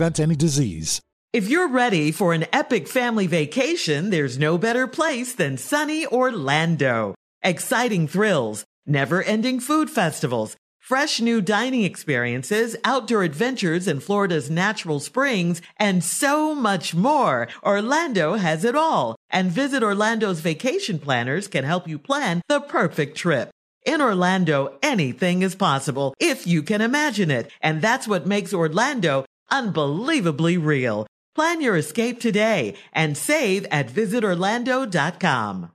any disease. If you're ready for an epic family vacation, there's no better place than sunny Orlando. Exciting thrills, never ending food festivals, fresh new dining experiences, outdoor adventures in Florida's natural springs, and so much more. Orlando has it all. And Visit Orlando's vacation planners can help you plan the perfect trip. In Orlando, anything is possible if you can imagine it. And that's what makes Orlando unbelievably real. Plan your escape today and save at visitorlando.com.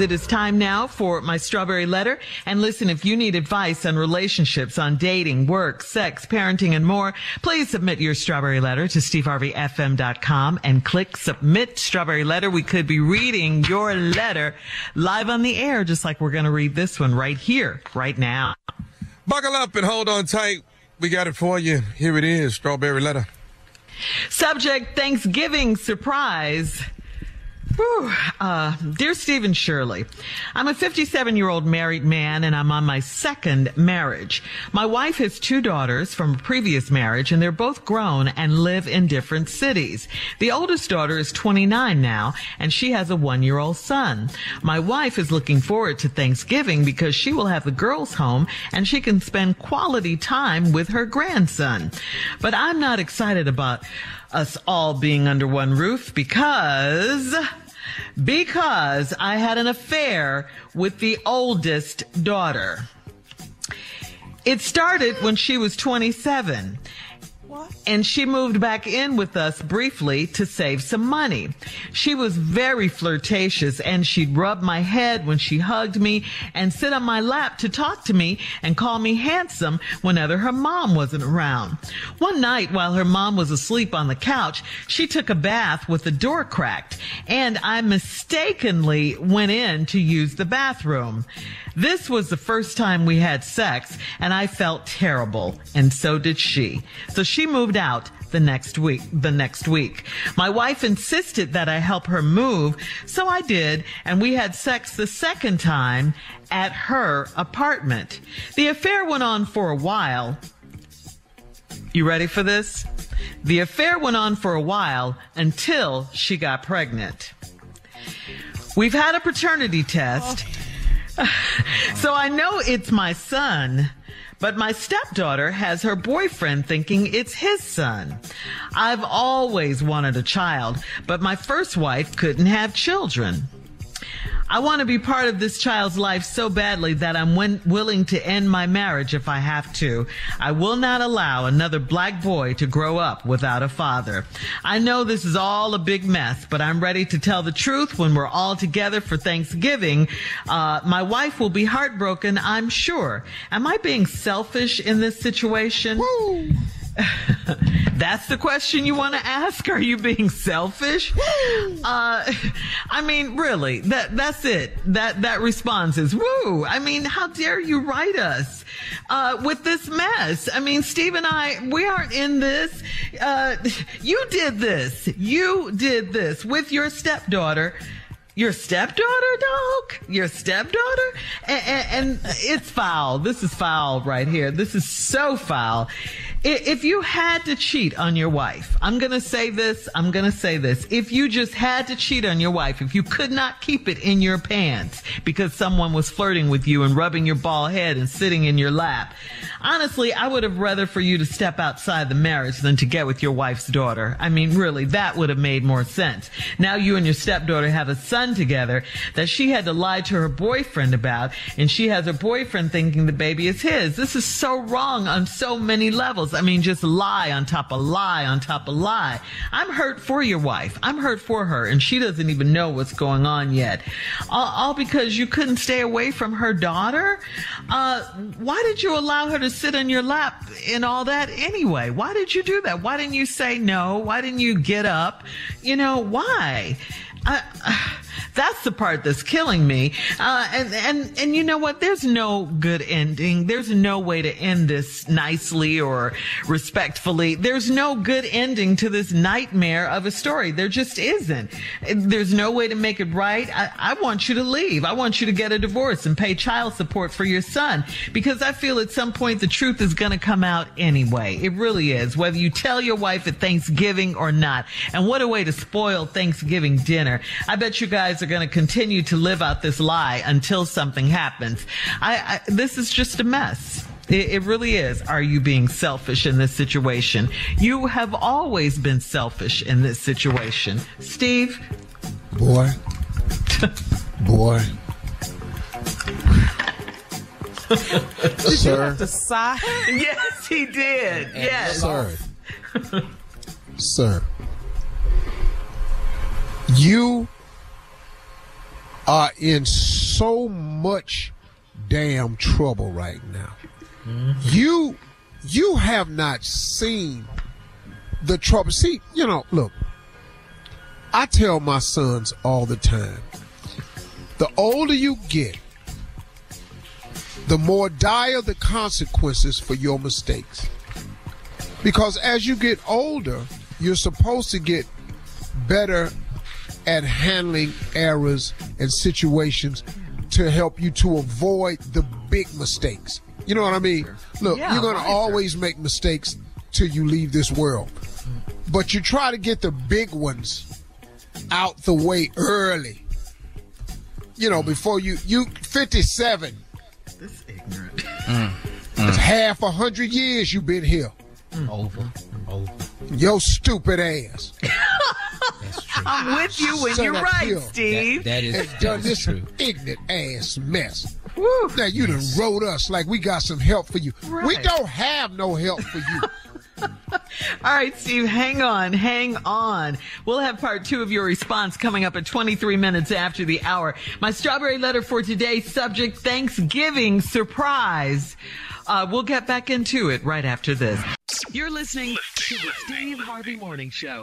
It is time now for my strawberry letter. And listen, if you need advice on relationships, on dating, work, sex, parenting, and more, please submit your strawberry letter to steveharveyfm.com and click submit strawberry letter. We could be reading your letter live on the air, just like we're going to read this one right here, right now. Buckle up and hold on tight. We got it for you. Here it is, strawberry letter. Subject Thanksgiving surprise. Whew. Uh, dear Steve and Shirley, I'm a 57 year old married man and I'm on my second marriage. My wife has two daughters from a previous marriage and they're both grown and live in different cities. The oldest daughter is 29 now and she has a one year old son. My wife is looking forward to Thanksgiving because she will have the girls home and she can spend quality time with her grandson. But I'm not excited about us all being under one roof because because I had an affair with the oldest daughter. It started when she was 27. And she moved back in with us briefly to save some money. She was very flirtatious and she'd rub my head when she hugged me and sit on my lap to talk to me and call me handsome whenever her mom wasn't around. One night while her mom was asleep on the couch, she took a bath with the door cracked and I mistakenly went in to use the bathroom. This was the first time we had sex and I felt terrible and so did she. So she moved out the next week, the next week. My wife insisted that I help her move, so I did, and we had sex the second time at her apartment. The affair went on for a while. You ready for this? The affair went on for a while until she got pregnant. We've had a paternity test. Oh. so I know it's my son, but my stepdaughter has her boyfriend thinking it's his son. I've always wanted a child, but my first wife couldn't have children. I want to be part of this child's life so badly that I'm willing to end my marriage if I have to. I will not allow another black boy to grow up without a father. I know this is all a big mess, but I'm ready to tell the truth when we're all together for Thanksgiving. Uh, my wife will be heartbroken, I'm sure. Am I being selfish in this situation? That's the question you want to ask. Are you being selfish? Uh, I mean, really, that that's it. That that response is woo. I mean, how dare you write us uh, with this mess? I mean, Steve and I, we aren't in this. Uh, you did this. You did this with your stepdaughter your stepdaughter, dog? Your stepdaughter? And, and, and, it's foul. This is foul right here. This is so foul. If you had to cheat on your wife, I'm going to say this, I'm going to say this. If you just had to cheat on your wife, if you could not keep it in your pants because someone was flirting with you and rubbing your bald head and sitting in your lap, honestly, I would have rather for you to step outside the marriage than to get with your wife's daughter. I mean, really, that would have made more sense. Now you and your stepdaughter have a son together that she had to lie to her boyfriend about, and she has her boyfriend thinking the baby is his. This is so wrong on so many levels. I mean, just lie on top of lie on top of lie. I'm hurt for your wife. I'm hurt for her, and she doesn't even know what's going on yet. All, all because you couldn't stay away from her daughter. Uh, why did you allow her to sit on your lap and all that anyway? Why did you do that? Why didn't you say no? Why didn't you get up? You know, why? I, that's the part that's killing me. Uh, and, and, and you know what? There's no good ending. There's no way to end this nicely or respectfully. There's no good ending to this nightmare of a story. There just isn't. There's no way to make it right. I, I want you to leave. I want you to get a divorce and pay child support for your son because I feel at some point the truth is going to come out anyway. It really is, whether you tell your wife at Thanksgiving or not. And what a way to spoil Thanksgiving dinner. I bet you guys are going to continue to live out this lie until something happens. I, I this is just a mess. It, it, really is. Are you being selfish in this situation? You have always been selfish in this situation. Steve? Boy. Boy. Sir. Yes, he did. Yes. Sir. Sir. You are in so much damn trouble right now. Mm-hmm. You you have not seen the trouble. See, you know, look, I tell my sons all the time, the older you get, the more dire the consequences for your mistakes. Because as you get older, you're supposed to get better at handling errors and situations to help you to avoid the big mistakes. You know what I mean? Look, yeah, you're going to always make mistakes till you leave this world. But you try to get the big ones out the way early. You know, before you you 57. This ignorant. Mm, mm. It's half a hundred years you've been here. Mm. Over. Over. Yo stupid ass. I'm with you when you're right, Steve. that, that is, and done this true. ignorant ass mess. Woo. Now you yes. done wrote us like we got some help for you. Right. We don't have no help for you. All right, Steve, hang on, hang on. We'll have part two of your response coming up at 23 minutes after the hour. My strawberry letter for today, subject Thanksgiving surprise. Uh, we'll get back into it right after this. You're listening to the Steve Harvey Morning Show.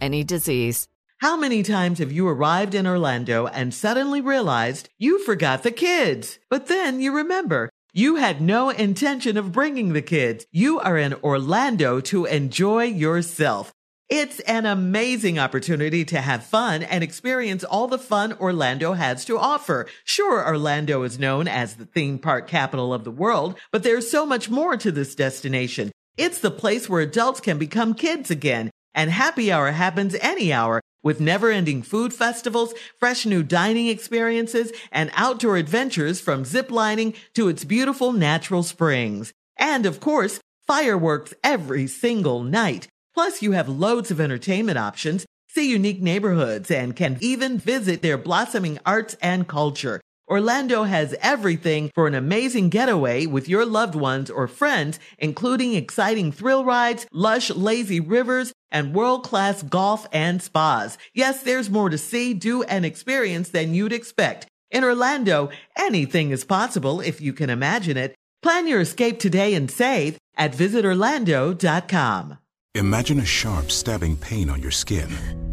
any disease. How many times have you arrived in Orlando and suddenly realized you forgot the kids? But then you remember you had no intention of bringing the kids. You are in Orlando to enjoy yourself. It's an amazing opportunity to have fun and experience all the fun Orlando has to offer. Sure, Orlando is known as the theme park capital of the world, but there's so much more to this destination. It's the place where adults can become kids again, and happy hour happens any hour with never ending food festivals, fresh new dining experiences, and outdoor adventures from ziplining to its beautiful natural springs. And of course, fireworks every single night. Plus, you have loads of entertainment options, see unique neighborhoods, and can even visit their blossoming arts and culture. Orlando has everything for an amazing getaway with your loved ones or friends, including exciting thrill rides, lush, lazy rivers, and world-class golf and spas. Yes, there's more to see, do, and experience than you'd expect. In Orlando, anything is possible if you can imagine it. Plan your escape today and save at visitorlando.com. Imagine a sharp, stabbing pain on your skin.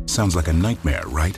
Sounds like a nightmare, right?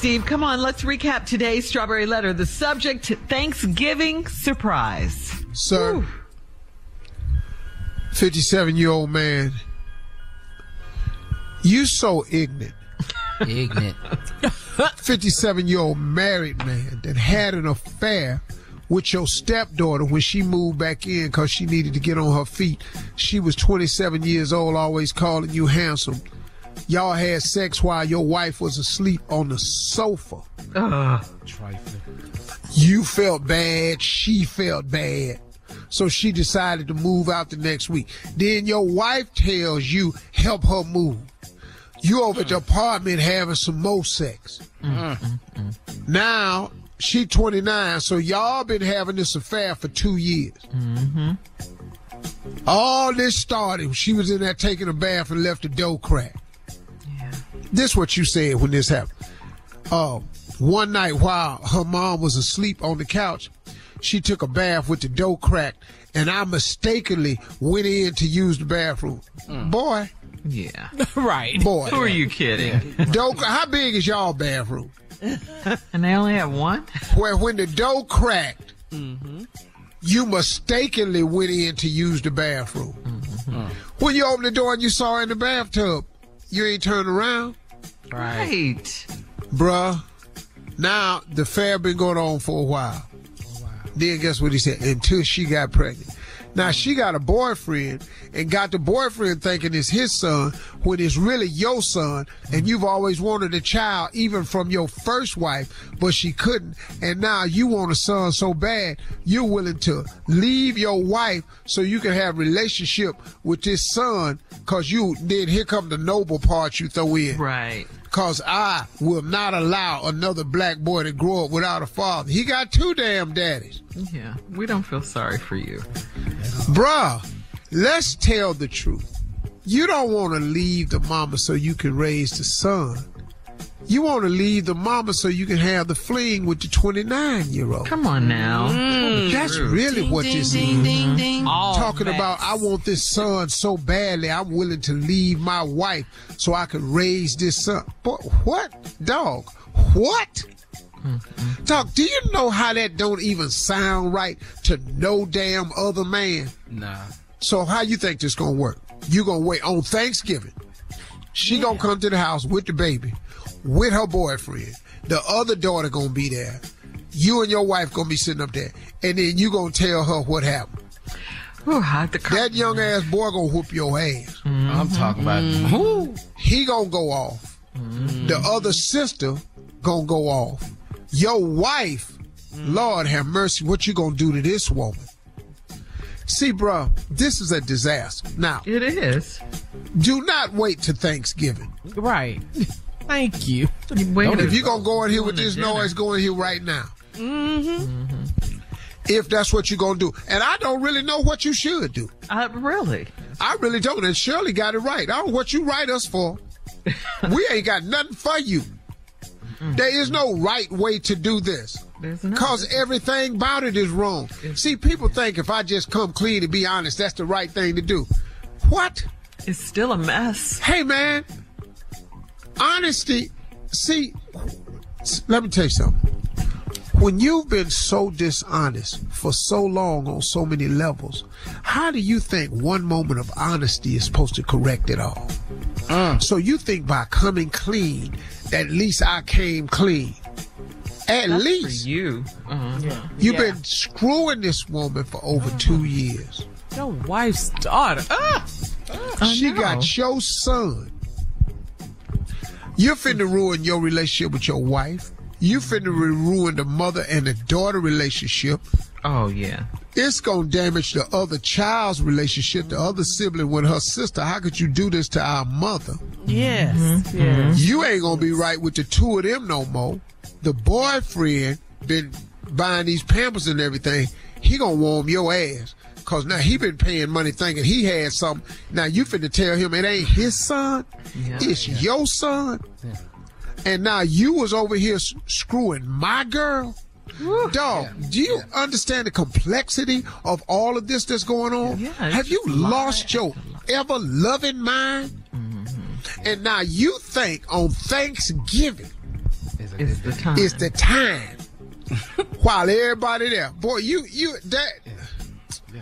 Steve, come on, let's recap today's Strawberry Letter. The subject, Thanksgiving surprise. Sir, 57 year old man, you so ignorant. Ignorant. 57 year old married man that had an affair with your stepdaughter when she moved back in because she needed to get on her feet. She was 27 years old, always calling you handsome. Y'all had sex while your wife was asleep on the sofa. Trifling. You felt bad, she felt bad. So she decided to move out the next week. Then your wife tells you, help her move. You over at the apartment having some more sex. Mm-hmm. Now, she 29, so y'all been having this affair for two years. Mm-hmm. All this started when she was in there taking a bath and left the door cracked. This what you said when this happened. Uh, one night while her mom was asleep on the couch, she took a bath with the door cracked, and I mistakenly went in to use the bathroom. Mm. Boy, Yeah. right. boy, Who are you kidding? door, how big is y'all bathroom? And they only have one? Where when the door cracked, mm-hmm. you mistakenly went in to use the bathroom. Mm-hmm. When you opened the door and you saw her in the bathtub, you ain't turned around. Right. Bruh, now the fair been going on for a while. Then guess what he said? Until she got pregnant. Now she got a boyfriend and got the boyfriend thinking it's his son when it's really your son and you've always wanted a child even from your first wife, but she couldn't. And now you want a son so bad you're willing to leave your wife so you can have relationship with this son cause you, then here come the noble part you throw in. Right. Cause I will not allow another black boy to grow up without a father. He got two damn daddies. Yeah. We don't feel sorry for you. Bruh, let's tell the truth. You don't want to leave the mama so you can raise the son. You want to leave the mama so you can have the fling with the 29 year old. Come on now. Mm. That's really what ding, this ding, is. ding, ding. Mm-hmm. All Talking facts. about, I want this son so badly, I'm willing to leave my wife so I can raise this son. But what, dog? What? Mm-hmm. Dog, do you know how that don't even sound right to no damn other man? Nah. So how you think this gonna work? You gonna wait on Thanksgiving? She gonna come to the house with the baby, with her boyfriend. The other daughter gonna be there. You and your wife gonna be sitting up there, and then you gonna tell her what happened. Ooh, hide the car- That young ass boy gonna whoop your ass. Mm-hmm. I'm talking about mm-hmm. who? He gonna go off. Mm-hmm. The other sister gonna go off. Your wife, mm. Lord have mercy, what you gonna do to this woman? See, bruh, this is a disaster. Now, It is. do not wait to Thanksgiving. Right. Thank you. Wait If you're gonna go in here with this noise, go in here right now. Mm-hmm. If that's what you're gonna do, and I don't really know what you should do. Uh, really? I really don't. And Shirley got it right. I don't know what you write us for. we ain't got nothing for you. There is no right way to do this. Because everything about it is wrong. See, people think if I just come clean and be honest, that's the right thing to do. What? It's still a mess. Hey, man. Honesty. See, let me tell you something. When you've been so dishonest for so long on so many levels, how do you think one moment of honesty is supposed to correct it all? So you think by coming clean, at least I came clean. At That's least for you. Uh-huh. you've Yeah. been screwing this woman for over two years. Your wife's daughter. Ah! she got your son. You're finna ruin your relationship with your wife. You finna ru- ruin the mother and the daughter relationship. Oh yeah. It's gonna damage the other child's relationship, the other sibling with her sister. How could you do this to our mother? Yes. Mm-hmm. Yes. You ain't gonna be right with the two of them no more. The boyfriend been buying these pampers and everything. He gonna warm your ass. Cause now he been paying money thinking he had something. Now you finna tell him it ain't his son. Yeah. it's your son. And now you was over here screwing my girl. Dog, do you understand the complexity of all of this that's going on? Yeah, Have you just a lot. lost your ever loving mind? Mm-hmm. And now you think on Thanksgiving It's the time. is the time while everybody there. Boy, you you that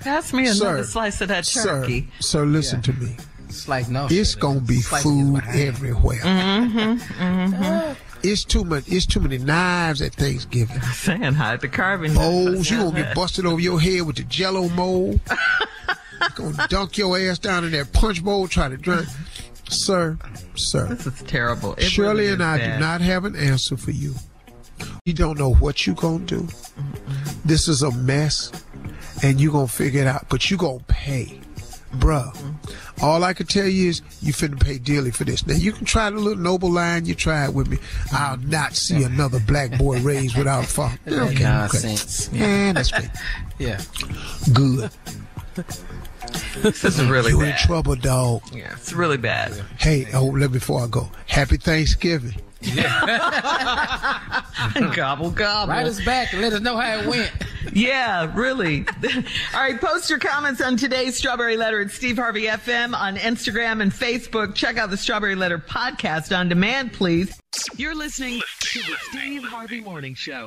Pass me another Sir, slice of that sir, turkey. sir, sir listen to me. It's like no. It's shit. gonna be It's food it's behind. everywhere. Mm-hmm. It's too much. It's too many knives at Thanksgiving. I'm Saying hide the carving. Bowls, you gonna get busted over your head with the Jello mold. gonna dunk your ass down in that punch bowl, try to drink. Sir, sir, This is terrible. It Shirley really and I bad. do not have an answer for you. You don't know what you gonna do. This is a mess, and you gonna figure it out. But you gonna pay, bruh. Mm-hmm. All I can tell you is you finna pay dearly for this. Now you can try the little noble line you tried with me. I'll not see another black boy raised without a father. Okay, okay. Nonsense. Man, that's me. Yeah. good. This is really You in trouble, dog. Yeah, it's really bad. Hey, oh, let me before I go. Happy Thanksgiving. gobble gobble. Write us back and let us know how it went. Yeah, really. All right, post your comments on today's Strawberry Letter at Steve Harvey FM on Instagram and Facebook. Check out the Strawberry Letter podcast on demand, please. You're listening to the Steve Harvey Morning Show.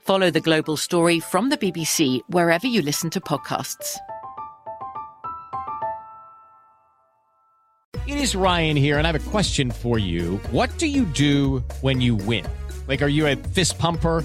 Follow the global story from the BBC wherever you listen to podcasts. It is Ryan here, and I have a question for you. What do you do when you win? Like, are you a fist pumper?